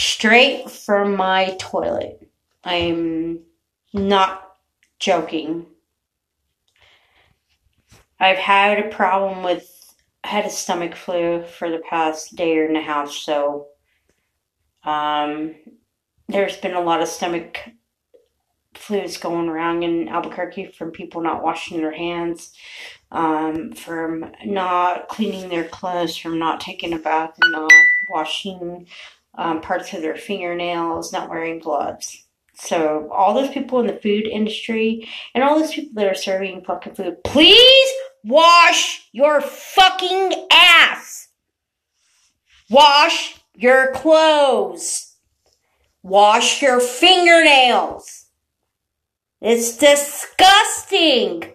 straight from my toilet. I'm not joking. I've had a problem with I had a stomach flu for the past day and a half, so um, there's been a lot of stomach flus going around in Albuquerque from people not washing their hands, um, from not cleaning their clothes, from not taking a bath and not washing um, parts of their fingernails, not wearing gloves. So all those people in the food industry and all those people that are serving fucking food, please wash your fucking ass. Wash your clothes. Wash your fingernails. It's disgusting.